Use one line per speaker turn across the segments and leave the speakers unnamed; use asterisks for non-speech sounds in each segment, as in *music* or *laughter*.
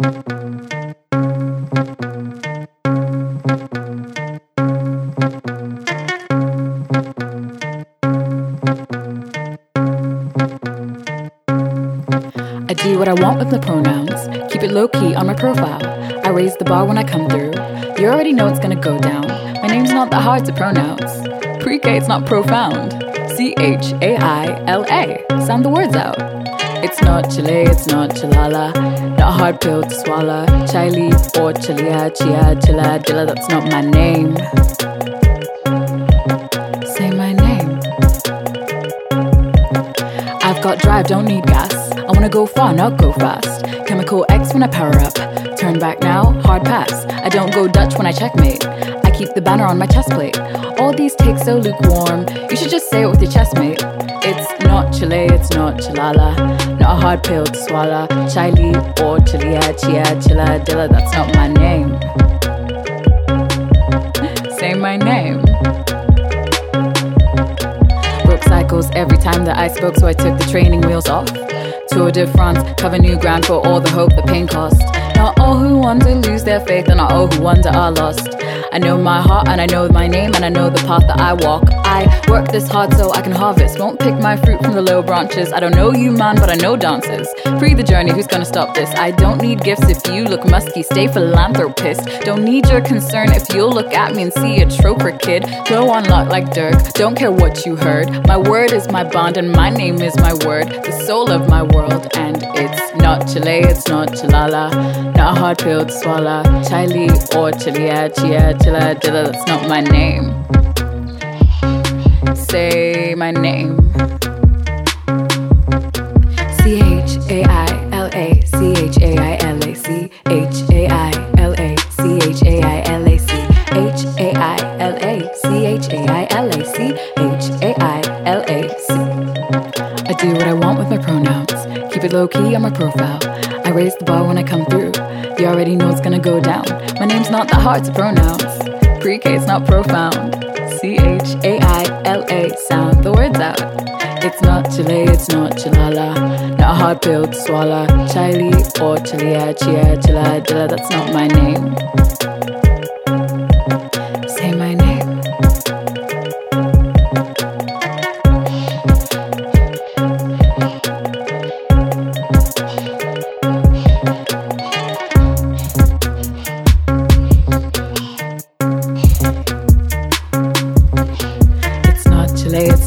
I do what I want with my pronouns, keep it low key on my profile. I raise the bar when I come through. You already know it's gonna go down. My name's not that hard to pronounce. Pre K, it's not profound. C H A I L A. Sound the words out. It's not Chile, it's not Chilala. Not a hard pill to swallow. Chili or Chilia, Chia, Chilla, Dilla, that's not my name. Say my name. I've got drive, don't need gas. I wanna go far, not go fast. Chemical X when I power up. Turn back now, hard pass. I don't go Dutch when I checkmate. I keep the banner on my chest plate. All these takes so lukewarm. You should just say it with your chest, mate. It's Chile, it's not chalala. Not a hard pill to swallow. Chili or Chilia, Chia, Chilla, Dilla, that's not my name. *laughs* Say my name. Broke cycles every time that I spoke, so I took the training wheels off. Tour de France, cover new ground for all the hope the pain cost. Not all who wonder lose their faith, and not all who wonder are lost. I know my heart, and I know my name, and I know the path that I walk. I work this hard so I can harvest. Won't pick my fruit from the low branches. I don't know you, man, but I know dances. Free the journey, who's gonna stop this? I don't need gifts if you look musky. Stay philanthropist. Don't need your concern if you'll look at me and see a troper kid. Go on luck like Dirk. Don't care what you heard. My word is my bond, and my name is my word. The soul of my world, and it's not Chile, it's not Chilala. Not a hard pill to swallow. Chili or Chilia, Chia, Chilla, Dilla, that's not my name. Say my name. C H A I L A, C H A I L A, C H A I L A, C H A I L A, C H A I L A, C H A I L A, C H A I L A, C. I do what I want with my pronouns. Keep it low key on my profile. I raise the bar when I come through. You already know it's gonna go down. My name's not that hard to pronounce. Pre K, it's not profound. C H A I L A, sound the words out. It's not Chile, it's not Chilala. Not a hard pill to swallow. Chili or Chilia, Chia, Chilla, Dilla, that's not my name.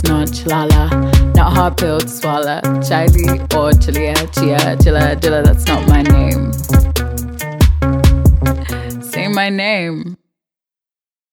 Chile, not Chilala. Not hard pill to swallow. Chili or Chilia, Chia, Chilla, Dilla, that's not my name. Say my name.